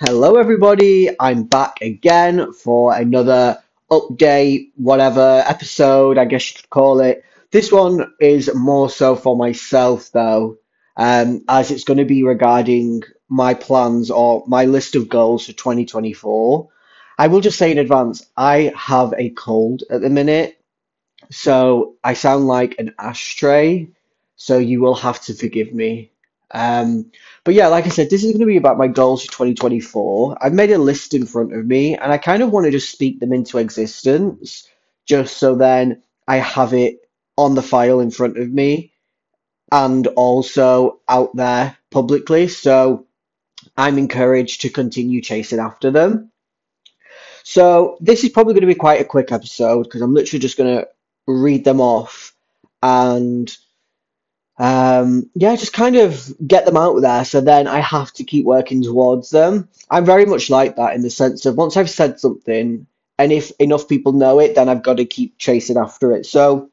Hello, everybody. I'm back again for another update, whatever episode, I guess you could call it. This one is more so for myself, though, um, as it's going to be regarding my plans or my list of goals for 2024. I will just say in advance, I have a cold at the minute, so I sound like an ashtray, so you will have to forgive me. Um, but yeah, like I said, this is going to be about my goals for 2024. I've made a list in front of me, and I kind of want to just speak them into existence, just so then I have it on the file in front of me and also out there publicly. So I'm encouraged to continue chasing after them. So this is probably going to be quite a quick episode because I'm literally just going to read them off and um, yeah, just kind of get them out there so then I have to keep working towards them. I'm very much like that in the sense of once I've said something and if enough people know it, then I've got to keep chasing after it. So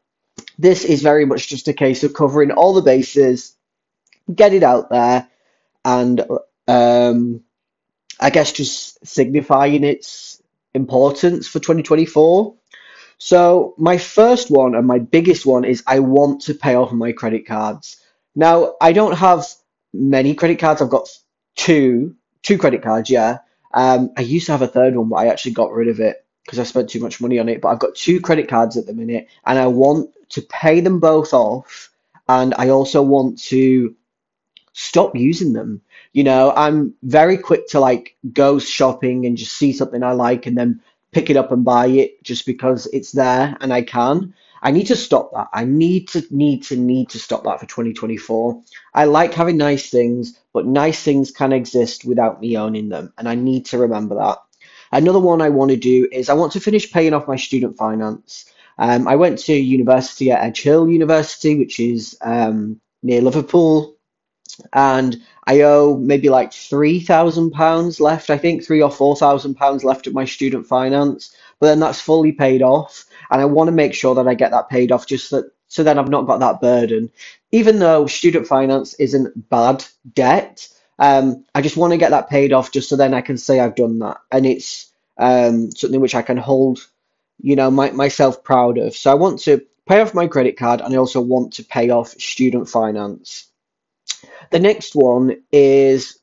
this is very much just a case of covering all the bases, get it out there, and um, I guess just signifying its importance for 2024. So my first one and my biggest one is I want to pay off my credit cards. Now, I don't have many credit cards. I've got two, two credit cards, yeah. Um, I used to have a third one, but I actually got rid of it because I spent too much money on it. But I've got two credit cards at the minute, and I want to pay them both off, and I also want to stop using them. You know, I'm very quick to like go shopping and just see something I like and then pick it up and buy it just because it's there and I can. I need to stop that. I need to need to need to stop that for 2024. I like having nice things, but nice things can exist without me owning them, and I need to remember that. Another one I want to do is I want to finish paying off my student finance. Um, I went to university at Edge Hill University, which is um, near Liverpool, and I owe maybe like three thousand pounds left. I think three or four thousand pounds left of my student finance, but then that's fully paid off, and I want to make sure that I get that paid off just so, so then I've not got that burden. Even though student finance isn't bad debt, um, I just want to get that paid off just so then I can say I've done that, and it's um, something which I can hold, you know, my, myself proud of. So I want to pay off my credit card, and I also want to pay off student finance. The next one is,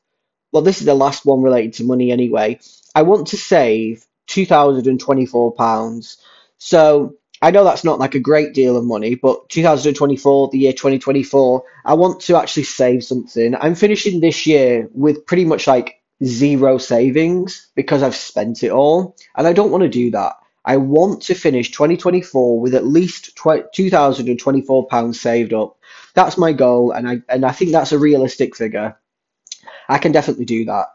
well, this is the last one related to money anyway. I want to save £2,024. So I know that's not like a great deal of money, but 2024, the year 2024, I want to actually save something. I'm finishing this year with pretty much like zero savings because I've spent it all, and I don't want to do that. I want to finish 2024 with at least 2,024 pounds saved up. That's my goal, and I and I think that's a realistic figure. I can definitely do that.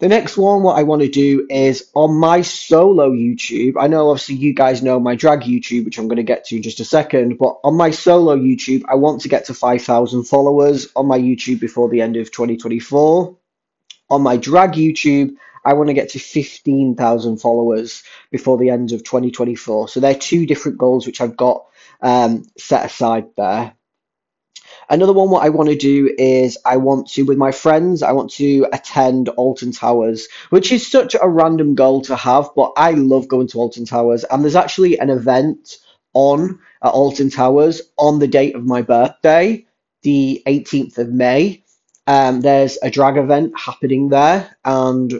The next one, what I want to do is on my solo YouTube. I know obviously you guys know my drag YouTube, which I'm going to get to in just a second, but on my solo YouTube, I want to get to 5,000 followers on my YouTube before the end of 2024. On my drag YouTube, I want to get to 15,000 followers before the end of 2024. So they're two different goals which I've got um, set aside there. Another one, what I want to do is I want to, with my friends, I want to attend Alton Towers, which is such a random goal to have, but I love going to Alton Towers. And there's actually an event on at Alton Towers on the date of my birthday, the 18th of May. Um, there's a drag event happening there, and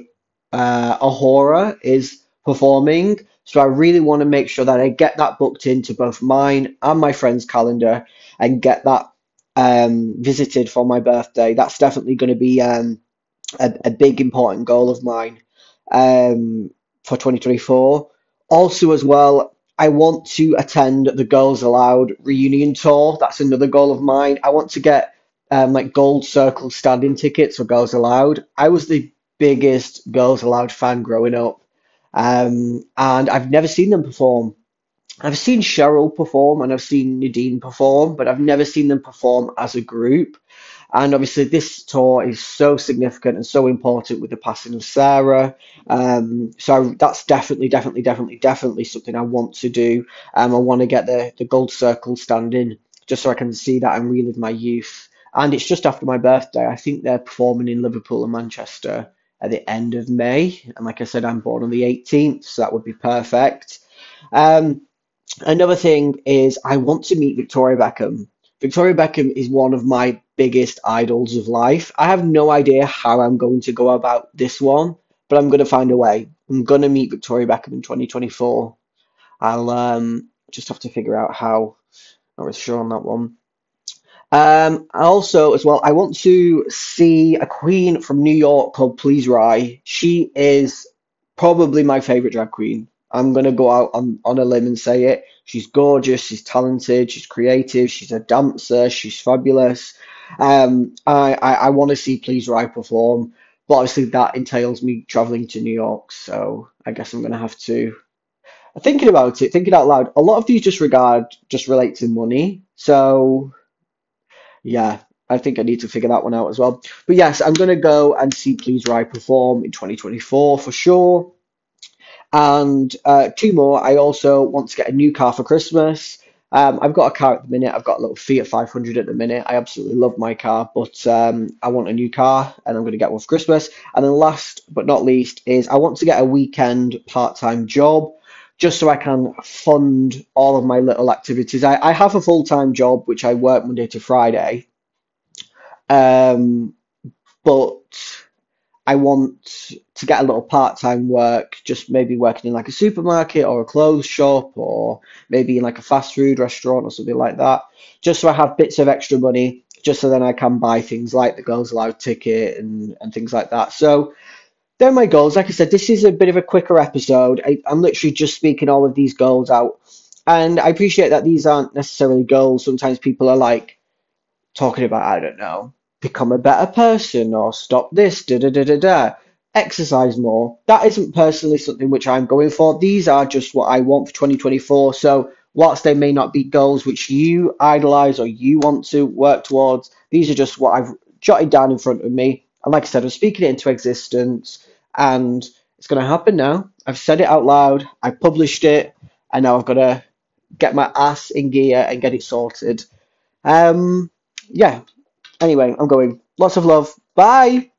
uh, Ahura is performing. So I really want to make sure that I get that booked into both mine and my friend's calendar and get that um, visited for my birthday. That's definitely going to be um, a, a big important goal of mine um, for 2024. Also, as well, I want to attend the Girls Aloud reunion tour. That's another goal of mine. I want to get um, like gold circle standing tickets for Girls Aloud. I was the biggest Girls Aloud fan growing up, um, and I've never seen them perform. I've seen Cheryl perform and I've seen Nadine perform, but I've never seen them perform as a group. And obviously, this tour is so significant and so important with the passing of Sarah. Um, so that's definitely, definitely, definitely, definitely something I want to do. Um, I want to get the, the gold circle standing just so I can see that and relive my youth. And it's just after my birthday. I think they're performing in Liverpool and Manchester at the end of May. And like I said, I'm born on the 18th, so that would be perfect. Um, another thing is I want to meet Victoria Beckham. Victoria Beckham is one of my biggest idols of life. I have no idea how I'm going to go about this one, but I'm going to find a way. I'm going to meet Victoria Beckham in 2024. I'll um, just have to figure out how. Not really sure on that one. Um, also, as well, I want to see a queen from New York called Please Rai. She is probably my favorite drag queen. I'm gonna go out on, on a limb and say it. She's gorgeous, she's talented, she's creative, she's a dancer, she's fabulous. Um, I, I, I want to see Please Rai perform, but obviously that entails me traveling to New York, so I guess I'm gonna have to. Thinking about it, thinking out loud, a lot of these just regard just relate to money. So yeah, I think I need to figure that one out as well. But yes, I'm gonna go and see Please Rai perform in 2024 for sure. And uh, two more. I also want to get a new car for Christmas. Um, I've got a car at the minute. I've got a little Fiat 500 at the minute. I absolutely love my car, but um, I want a new car and I'm going to get one for Christmas. And then last but not least is I want to get a weekend part-time job just so I can fund all of my little activities. I, I have a full-time job which I work Monday to Friday, um, but I want to get a little part-time work, just maybe working in like a supermarket or a clothes shop or maybe in like a fast food restaurant or something like that, just so I have bits of extra money, just so then I can buy things like the Girls Aloud ticket and, and things like that. So they're my goals. Like I said, this is a bit of a quicker episode. I, I'm literally just speaking all of these goals out. And I appreciate that these aren't necessarily goals. Sometimes people are like talking about, I don't know, become a better person or stop this, da da da da da. Exercise more. That isn't personally something which I'm going for. These are just what I want for 2024. So, whilst they may not be goals which you idolize or you want to work towards, these are just what I've jotted down in front of me. And like I said, I'm speaking it into existence and it's going to happen now. I've said it out loud, I published it, and now I've got to get my ass in gear and get it sorted. Um, yeah, Anyway, I'm going. Lots of love. Bye.